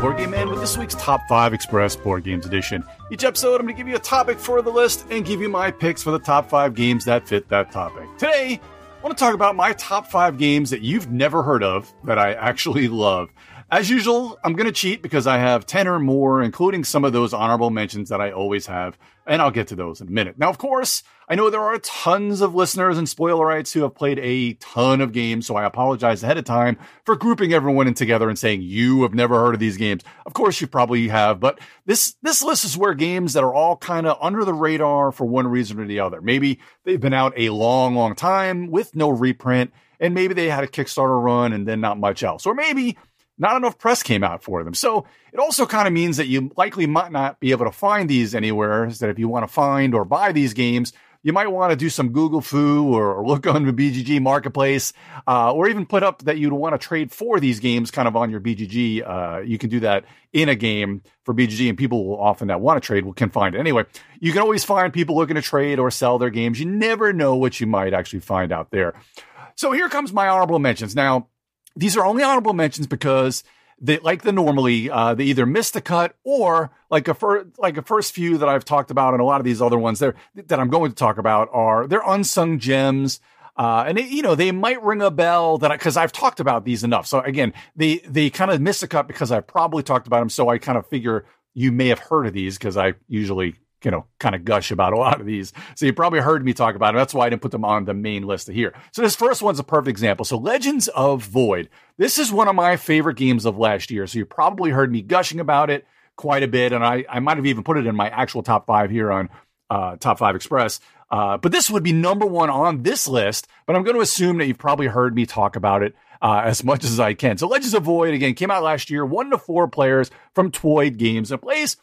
Board Game Man, with this week's Top 5 Express Board Games Edition. Each episode, I'm going to give you a topic for the list and give you my picks for the top 5 games that fit that topic. Today, I want to talk about my top 5 games that you've never heard of that I actually love. As usual, I'm going to cheat because I have 10 or more, including some of those honorable mentions that I always have, and I'll get to those in a minute. Now, of course, I know there are tons of listeners and spoilerites who have played a ton of games, so I apologize ahead of time for grouping everyone in together and saying you have never heard of these games. Of course, you probably have, but this this list is where games that are all kind of under the radar for one reason or the other. Maybe they've been out a long, long time with no reprint, and maybe they had a Kickstarter run and then not much else, or maybe not enough press came out for them. So it also kind of means that you likely might not be able to find these anywhere. Is That if you want to find or buy these games, you might want to do some Google foo or, look on the BGG marketplace, uh, or even put up that you'd want to trade for these games kind of on your BGG. Uh, you can do that in a game for BGG, and people will often that want to trade will can find it. Anyway, you can always find people looking to trade or sell their games. You never know what you might actually find out there. So here comes my honorable mentions. Now, these are only honorable mentions because they like the normally uh, they either missed the cut or like a fir- like a first few that I've talked about and a lot of these other ones there that I'm going to talk about are they're unsung gems. Uh, and it, you know they might ring a bell that because I've talked about these enough. So again, they they kind of missed the cut because I've probably talked about them. So I kind of figure you may have heard of these because I usually you know, kind of gush about a lot of these. So you probably heard me talk about them. That's why I didn't put them on the main list here. So this first one's a perfect example. So Legends of Void. This is one of my favorite games of last year. So you probably heard me gushing about it quite a bit. And I, I might have even put it in my actual top five here on uh, Top 5 Express. Uh, but this would be number one on this list. But I'm going to assume that you've probably heard me talk about it uh, as much as I can. So Legends of Void, again, came out last year, one to four players from Twoid Games. It plays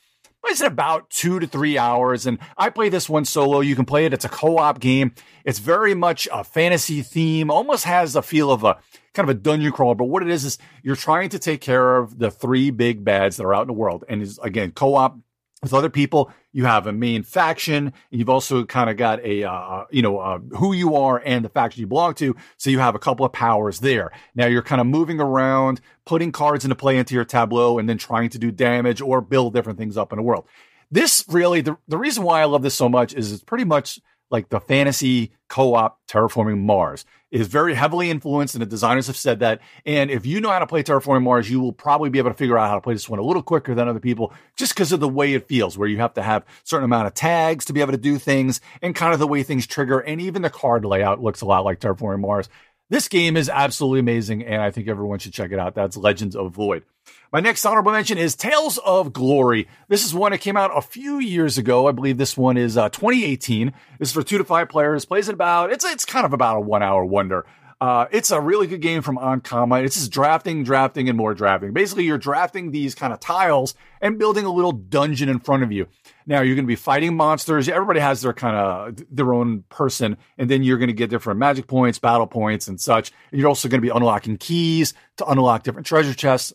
it's about two to three hours. And I play this one solo. You can play it. It's a co-op game. It's very much a fantasy theme, almost has a feel of a kind of a dungeon crawler. But what it is, is you're trying to take care of the three big bads that are out in the world. And is again, co-op with other people. You have a main faction. And you've also kind of got a, uh, you know, uh, who you are and the faction you belong to. So you have a couple of powers there. Now you're kind of moving around, putting cards into play into your tableau and then trying to do damage or build different things up in the world. This really, the, the reason why I love this so much is it's pretty much like the fantasy co-op terraforming Mars is very heavily influenced, and the designers have said that. And if you know how to play Terraforming Mars, you will probably be able to figure out how to play this one a little quicker than other people, just because of the way it feels, where you have to have certain amount of tags to be able to do things, and kind of the way things trigger, and even the card layout looks a lot like Terraforming Mars. This game is absolutely amazing, and I think everyone should check it out. That's Legends of Void. My next honorable mention is Tales of Glory. This is one that came out a few years ago. I believe this one is uh, 2018. This is for two to five players. Plays it about it's it's kind of about a one hour wonder. Uh, it's a really good game from Ankama. It's just drafting, drafting, and more drafting. Basically, you're drafting these kind of tiles and building a little dungeon in front of you. Now you're going to be fighting monsters. Everybody has their kind of their own person, and then you're going to get different magic points, battle points, and such. And you're also going to be unlocking keys to unlock different treasure chests.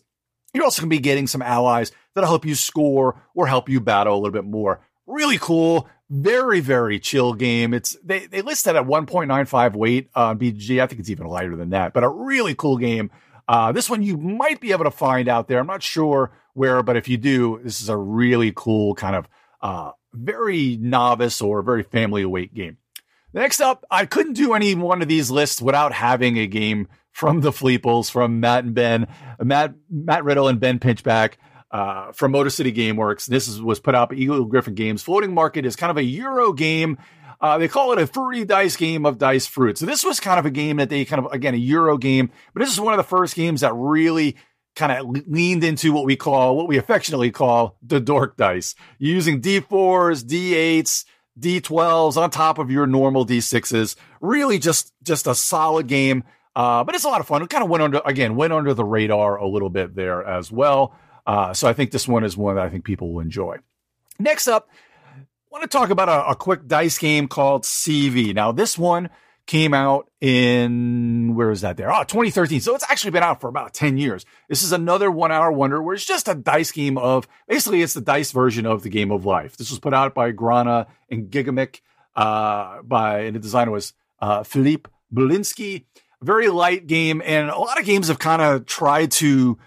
You're also going to be getting some allies that'll help you score or help you battle a little bit more. Really cool, very very chill game. It's they they list that at 1.95 weight on bg I think it's even lighter than that, but a really cool game. Uh, this one you might be able to find out there. I'm not sure where, but if you do, this is a really cool kind of uh, very novice or very family weight game. Next up, I couldn't do any one of these lists without having a game from the Fleeples, from Matt and Ben, Matt Matt Riddle and Ben Pinchback. Uh, from Motor City Gameworks. This is, was put out by Eagle Gryphon Games. Floating Market is kind of a Euro game. Uh, they call it a fruity dice game of dice fruit. So this was kind of a game that they kind of, again, a Euro game, but this is one of the first games that really kind of leaned into what we call, what we affectionately call the dork dice. You're using D4s, D8s, D12s on top of your normal D6s. Really just, just a solid game. Uh, but it's a lot of fun. It kind of went under, again, went under the radar a little bit there as well. Uh, so I think this one is one that I think people will enjoy. Next up, I want to talk about a, a quick dice game called CV. Now, this one came out in where is that there? Oh, 2013. So it's actually been out for about 10 years. This is another one hour wonder where it's just a dice game of basically it's the dice version of the game of life. This was put out by Granna and Gigamic, uh, by, and the designer was, uh, Philippe Bulinski. Very light game. And a lot of games have kind of tried to,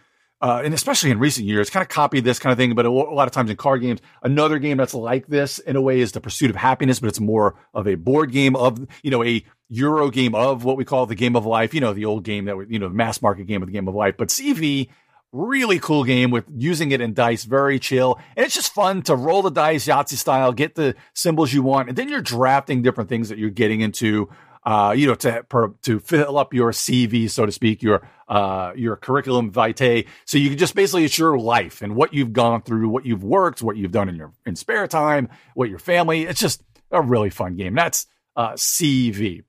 uh, and especially in recent years, kind of copied this kind of thing. But a, lot of times in card games, another game that's like this in a way is the Pursuit of Happiness, but it's more of a board game of you know a Euro game of what we call the game of life. You know the old game that you know the mass market game of the game of life. But CV really cool game with using it in dice, very chill. And it's just fun to roll the dice Yahtzee style, get the symbols you want, and then you're drafting different things that you're getting into uh, you know, to to fill up your CV, so to speak, your uh, your curriculum vitae. So you can just basically it's your life and what you've gone through, what you've worked, what you've done in your in spare time, what your family. It's just a really fun game. That's uh, CV.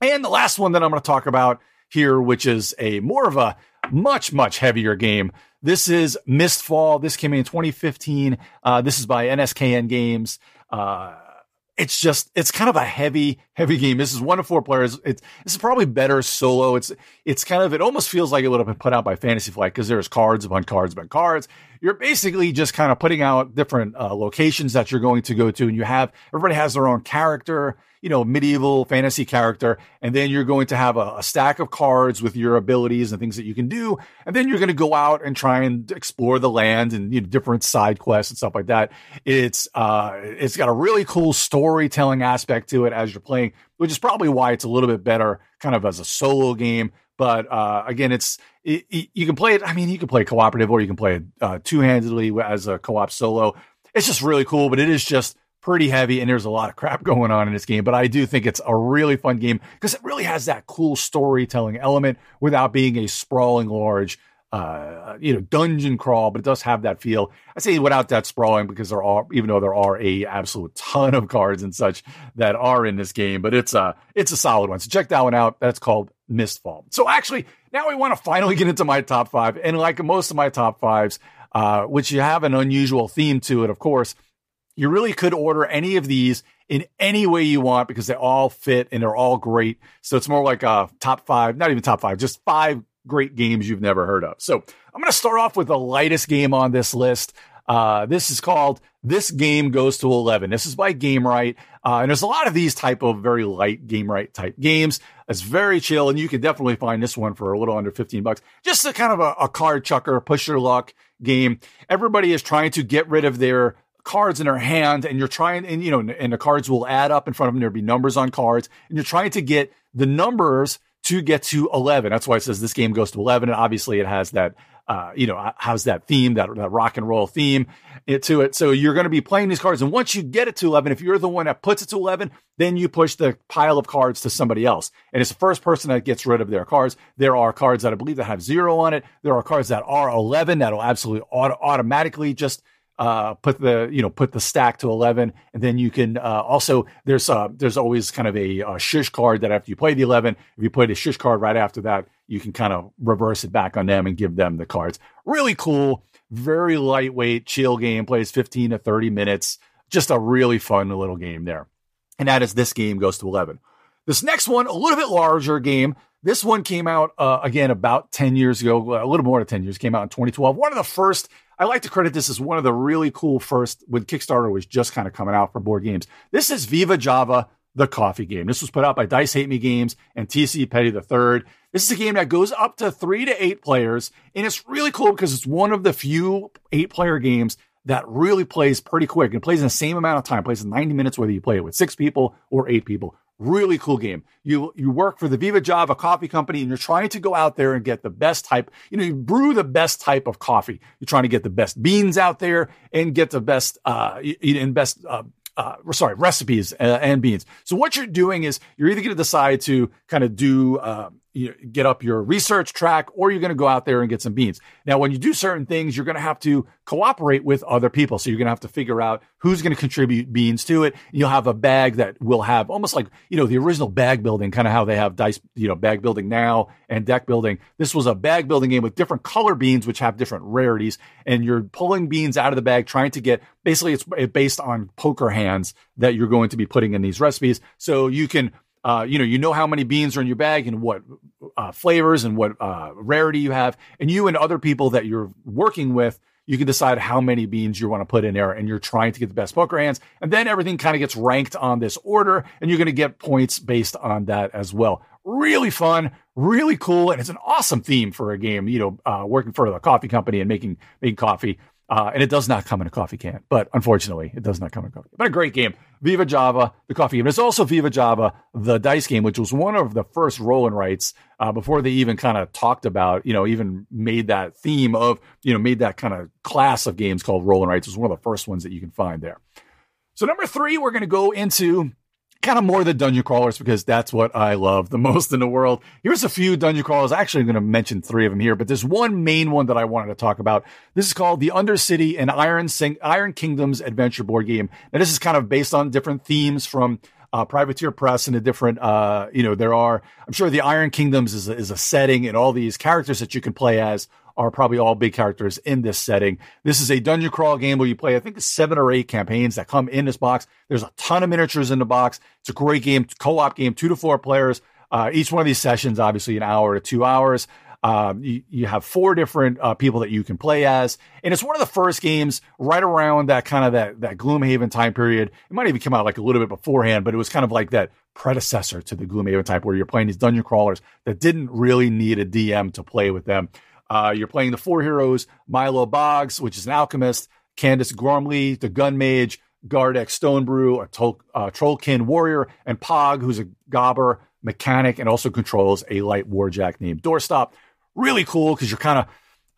And the last one that I'm going to talk about here, which is a more of a much much heavier game. This is Mistfall. This came in 2015. Uh, this is by NSKN Games. Uh, it's just it's kind of a heavy heavy game. This is one to four players. It's this is probably better solo. It's it's kind of it almost feels like it would have been put out by fantasy flight because there's cards upon cards upon cards you're basically just kind of putting out different uh, locations that you're going to go to and you have everybody has their own character you know, medieval fantasy character. And then you're going to have a, a, stack of cards with your abilities and things that you can do. And then you're going to go out and try and explore the land and you know, different side quests and stuff like that. It's, uh, it's got a really cool storytelling aspect to it as you're playing, which is probably why it's a little bit better kind of as a solo game. But, uh, again, it's, it, you can play it. I mean, you can play cooperative or you can play it, uh, two handedly as a co-op solo. It's just really cool, but it is just, pretty heavy and there's a lot of crap going on in this game, but I do think it's a really fun game because it really has that cool storytelling element without being a sprawling large uh, you know, dungeon crawl, but it does have that feel. I say without that sprawling because there are, even though there are a absolute ton of cards and such that are in this game, but it's a, it's a solid one. So check that one out. That's called Mistfall. So actually, now we want to finally get into my top five. And like most of my top fives, uh, which you have an unusual theme to it, of course, you really could order any of these in any way you want because they all fit and they're all great. So it's more like a top five, not even top five, just five great games you've never heard of. So I'm going to start off with the lightest game on this list. Uh, this is called This Game Goes to 11. This is by Gamewright. Uh, and there's a lot of these type of very light Gamewright type games. It's very chill. And you can definitely find this one for a little under 15 bucks. Just a kind of a, a card chucker, push your luck game. Everybody is trying to get rid of their cards in their hand and you're trying and you know and the cards will add up in front of them there'll be numbers on cards and you're trying to get the numbers to get to 11 that's why it says this game goes to 11 and obviously it has that uh, you know has that theme that, that rock and roll theme to it. So you're going to be playing these cards and once you get it to 11 if you're the one that puts it to 11 then you push the pile of cards to somebody else. And it's the first person that gets rid of their cards. There are cards that i believe that have zero on it. There are cards that are 11 that'll absolutely auto- automatically just uh, put the you know put the stack to 11 and then you can uh, also there's uh, there's always kind of a, a card that after you play the 11 if you play the shush card right after that you can kind of reverse it back on them and give them the cards. Really cool. Very lightweight chill game plays 15 to 30 minutes. Just a really fun little game there. And that is this game goes to 11 this next one a little bit larger game this one came out uh, again about 10 years ago a little more than 10 years came out in 2012 one of the first I like to credit this as one of the really cool first when Kickstarter was just kind of coming out for board games. This is Viva Java, the coffee game. This was put out by Dice Hate Me Games and TC Petty III. This is a game that goes up to three to eight players, and it's really cool because it's one of the few eight player games that really plays pretty quick and plays in the same amount of time, plays in 90 minutes, whether you play it with six people or eight people. Really cool game. You you work for the Viva Java Coffee Company and you're trying to go out there and get the best type. You know, you brew the best type of coffee. You're trying to get the best beans out there and get the best uh and best uh, uh, sorry, recipes and, and, beans. So what you're doing is you're either going to decide to kind of do uh, you get up your research track or you're going to go out there and get some beans. Now, when you do certain things, you're going to have to cooperate with other people. So you're going to have to figure out who's going to contribute beans to it. You'll have a bag that will have almost like, you know, the original bag building, kind of how they have dice, you know, bag building now and deck building. This was a bag building game with different color beans, which have different rarities. And you're pulling beans out of the bag, trying to get basically it's based on poker hands that you're going to be putting in these recipes. So you can uh, you know, you know how many beans are in your bag and what uh, flavors and what uh, rarity you have, and you and other people that you're working with, you can decide how many beans you want to put in there, and you're trying to get the best poker hands, and then everything kind of gets ranked on this order, and you're going to get points based on that as well. Really fun, really cool, and it's an awesome theme for a game. You know, uh, working for a coffee company and making making coffee. Uh, and it does not come in a coffee can, but unfortunately, it does not come in a coffee. But a great game, Viva Java, the coffee game. It's also Viva Java, the dice game, which was one of the first roll and writes uh, before they even kind of talked about, you know, even made that theme of, you know, made that kind of class of games called roll and writes. It was one of the first ones that you can find there. So number three, we're going to go into kind of more the dungeon crawlers because that's what I love the most in the world. Here's a few dungeon crawlers. Actually, I'm going to mention three of them here, but there's one main one that I wanted to talk about. This is called the Undercity and Iron Sing- Iron Kingdoms adventure board game. Now, this is kind of based on different themes from uh, Privateer Press and the different, uh, you know, there are, I'm sure the Iron Kingdoms is a, is a setting and all these characters that you can play as are probably all big characters in this setting. This is a dungeon crawl game where you play, I think, seven or eight campaigns that come in this box. There's a ton of miniatures in the box. It's a great game, co-op game, two to four players. Uh, each one of these sessions, obviously, an hour to two hours. Um, you, you, have four different uh, people that you can play as, and it's one of the first games right around that kind of that that Gloomhaven time period. It might even come out like a little bit beforehand, but it was kind of like that predecessor to the Gloomhaven type, where you're playing these dungeon crawlers that didn't really need a DM to play with them. Uh, you're playing the four heroes Milo Boggs, which is an alchemist, Candace Gormley, the gun mage, Gardek Stonebrow, a Tol- uh, Trollkin warrior, and Pog, who's a gobber mechanic and also controls a light warjack named Doorstop. Really cool because you're kind of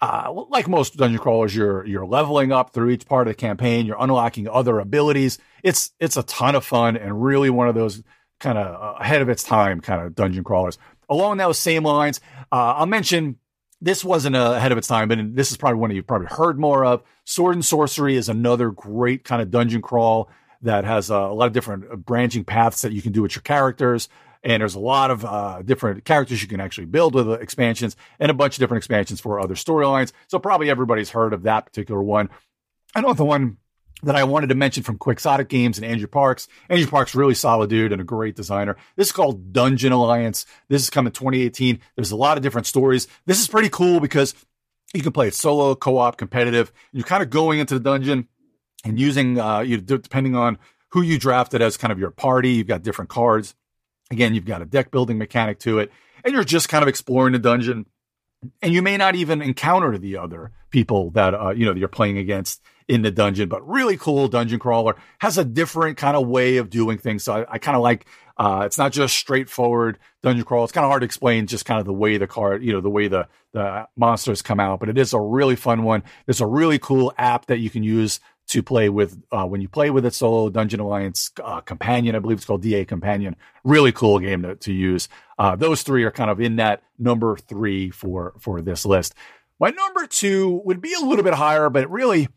uh, like most dungeon crawlers, you're you're leveling up through each part of the campaign. You're unlocking other abilities. It's it's a ton of fun and really one of those kind of uh, ahead of its time kind of dungeon crawlers. Along those same lines, uh, I'll mention this wasn't ahead of its time, but this is probably one you've probably heard more of. Sword and Sorcery is another great kind of dungeon crawl that has uh, a lot of different uh, branching paths that you can do with your characters. And there's a lot of uh, different characters you can actually build with expansions and a bunch of different expansions for other storylines. So probably everybody's heard of that particular one. I know the one that I wanted to mention from Quixotic Games and Andrew Parks. Andrew Parks, really solid dude and a great designer. This is called Dungeon Alliance. This is coming 2018. There's a lot of different stories. This is pretty cool because you can play it solo, co-op, competitive. You're kind of going into the dungeon and using, uh, you depending on who you drafted as kind of your party. You've got different cards. Again, you've got a deck building mechanic to it, and you're just kind of exploring the dungeon. And you may not even encounter the other people that uh, you know that you're playing against in the dungeon, but really cool dungeon crawler. Has a different kind of way of doing things. So I, I kind of like uh, it's not just straightforward dungeon crawl. It's kind of hard to explain just kind of the way the card, you know, the way the the monsters come out. But it is a really fun one. There's a really cool app that you can use to play with uh, when you play with it solo. Dungeon Alliance uh, Companion, I believe it's called DA Companion. Really cool game to, to use. Uh, those three are kind of in that number three for for this list. My number two would be a little bit higher, but really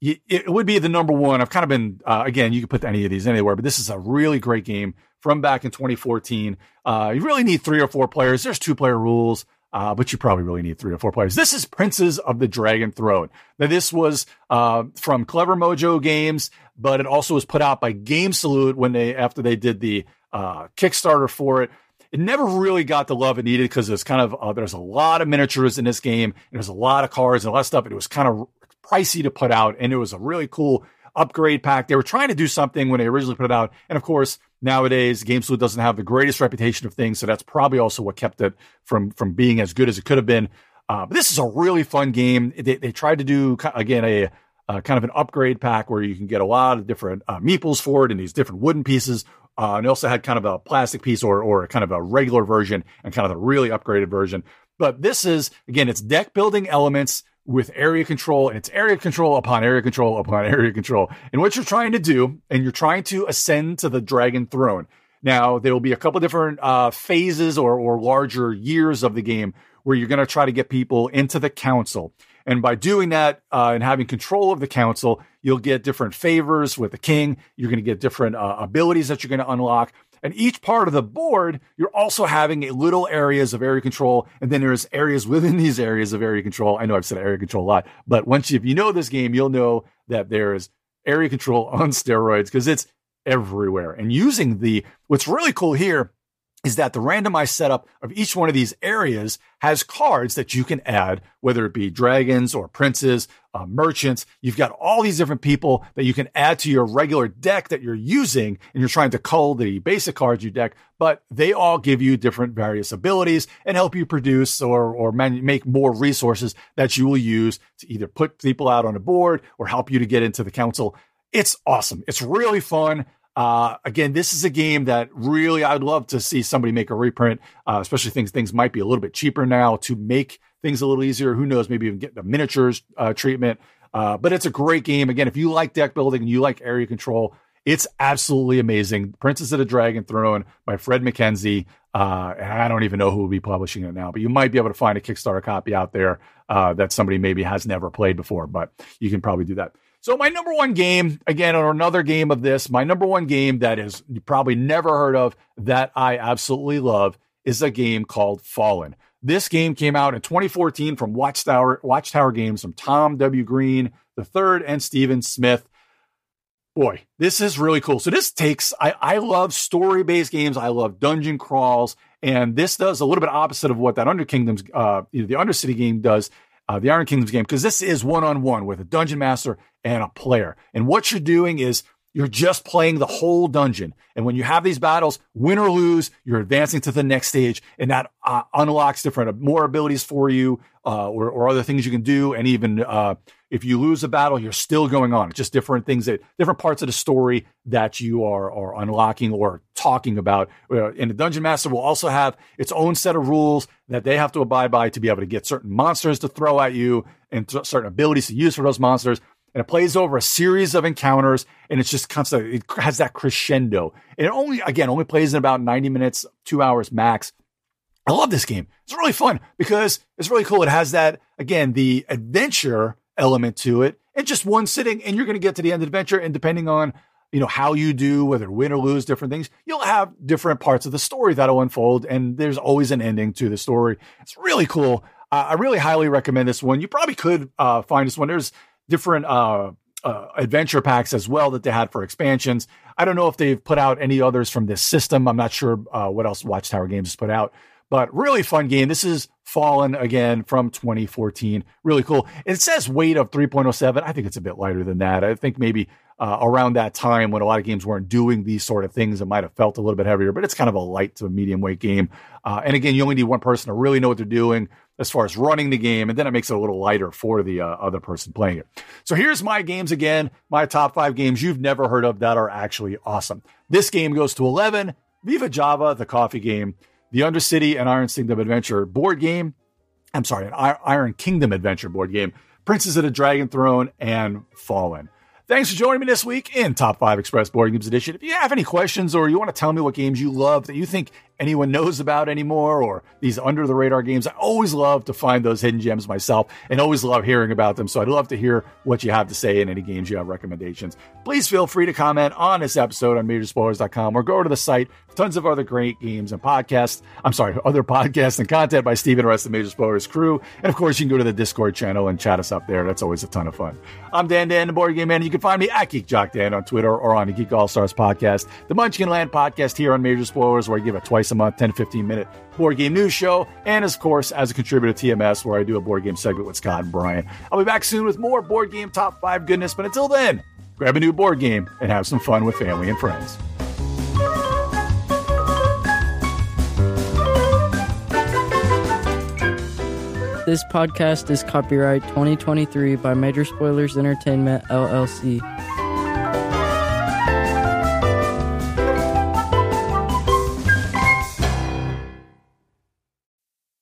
it would be the number one. I've kind of been uh, again. You could put any of these anywhere, but this is a really great game from back in 2014. Uh, you really need three or four players. There's two player rules, uh, but you probably really need three or four players. This is Princes of the Dragon Throne. Now this was uh, from Clever Mojo Games, but it also was put out by Game Salute when they after they did the uh, Kickstarter for it. It never really got the love it needed because there's kind of uh, there's a lot of miniatures in this game. And there's a lot of cards and a lot of stuff. And it was kind of pricey to put out, and it was a really cool upgrade pack. They were trying to do something when they originally put it out, and of course, nowadays GameSalute doesn't have the greatest reputation of things, so that's probably also what kept it from from being as good as it could have been. Uh, but this is a really fun game. They, they tried to do again a, a, kind of an upgrade pack where you can get a lot of different uh, meeples for it and these different wooden pieces. Uh, and they also had kind of a plastic piece or or a kind of a regular version and kind of the really upgraded version. But this is again, it's deck building elements with area control and it's area control upon area control upon area control. And what you're trying to do, and you're trying to ascend to the dragon throne. Now, there will be a couple different uh, phases or, or larger years of the game where you're going to try to get people into the council. And by doing that uh, and having control of the council, you'll get different favors with the king. You're going to get different uh, abilities that you're going to unlock. And each part of the board, you're also having a little areas of area control. And then there's areas within these areas of area control. I know I've said area control a lot, but once you, if you know this game, you'll know that there's area control on steroids because it's everywhere. And using the, what's really cool here is that the randomized setup of each one of these areas has cards that you can add, whether it be dragons or princes, uh, merchants. You've got all these different people that you can add to your regular deck that you're using and you're trying to cull the basic cards you deck, but they all give you different various abilities and help you produce or, or man- make more resources that you will use to either put people out on a board or help you to get into the council. It's awesome. It's really fun. Uh, again, this is a game that really I'd love to see somebody make a reprint, uh, especially things things might be a little bit cheaper now to make things a little easier. Who knows? Maybe even get the miniatures uh, treatment. Uh, but it's a great game. Again, if you like deck building and you like area control, it's absolutely amazing. Princes of the Dragon Throne by Fred McKenzie. Uh, and I don't even know who will be publishing it now, but you might be able to find a Kickstarter copy out there uh, that somebody maybe has never played before, but you can probably do that. So my number one game, again, or another game of this, my number one game that is you probably never heard of that I absolutely love is a game called Fallen. This game came out in 2014 from Watchtower Watchtower Games from Tom W. Green the third and Steven Smith. Boy, this is really cool. So this takes I, I love story-based games. I love dungeon crawls. And this does a little bit opposite of what that Under Kingdoms, uh, the Undercity game does uh, the Iron Kingdoms game, because this is one on one with a dungeon master and a player. And what you're doing is you're just playing the whole dungeon. And when you have these battles, win or lose, you're advancing to the next stage, and that uh, unlocks different uh, more abilities for you, uh, or, or, other things you can do. And even uh, if you lose a battle, you're still going on. It's just different things that different parts of the story that you are are unlocking or talking about. Uh, and the dungeon master will also have its own set of rules that they have to abide by to be able to get certain monsters to throw at you and th- certain abilities to use for those monsters. And it plays over a series of encounters and it's just constant it has that crescendo. And it only again only plays in about 90 minutes two hours max. I love this game. It's really fun because it's really cool. It has that again the adventure element to it. And just one sitting and you're going to get to the end of the adventure and depending on you know how you do whether win or lose different things you'll have different parts of the story that'll unfold and there's always an ending to the story. It's really cool. Uh, i really highly recommend this one. You probably could uh, find this one. There's different uh, uh, adventure packs as well that they had for expansions. I don't know if they've put out any others from this system. I'm not sure uh, what else Watchtower Games has put out, but really fun game. This is Fallen again from 2014. Really cool. It says weight of 3.07. I think it's a bit lighter than that. I think maybe uh, around that time when a lot of games weren't doing these sort of things, it might have felt a little bit heavier, but it's kind of a light to medium weight game. Uh, and again, you only need one person to really know what they're doing as far as running the game, and then it makes it a little lighter for the uh, other person playing it. So here's my games again, my top five games you've never heard of that are actually awesome. This game goes to 11, Viva Java, the coffee game, the Undercity and Iron Kingdom Adventure board game. I'm sorry, an Iron Kingdom Adventure board game, Princes of the Dragon Throne, and Fallen. Thanks for joining me this week in Top 5 Express Board Games Edition. If you have any questions or you want to tell me what games you love that you think anyone knows about anymore or these under the radar games. I always love to find those hidden gems myself and always love hearing about them. So I'd love to hear what you have to say in any games you have recommendations. Please feel free to comment on this episode on majorspoilers.com or go to the site tons of other great games and podcasts. I'm sorry, other podcasts and content by Stephen and the rest of the Major Spoilers crew. And of course, you can go to the Discord channel and chat us up there. That's always a ton of fun. I'm Dan Dan, the board game man. You can find me at Geek Jock Dan on Twitter or on the Geek All Stars podcast, the Munchkin Land podcast here on Major Spoilers, where I give a twice a month, 10 to 15 minute board game news show. And of course, as a contributor to TMS, where I do a board game segment with Scott and Brian. I'll be back soon with more board game top five goodness. But until then, grab a new board game and have some fun with family and friends. This podcast is copyright 2023 by Major Spoilers Entertainment, LLC.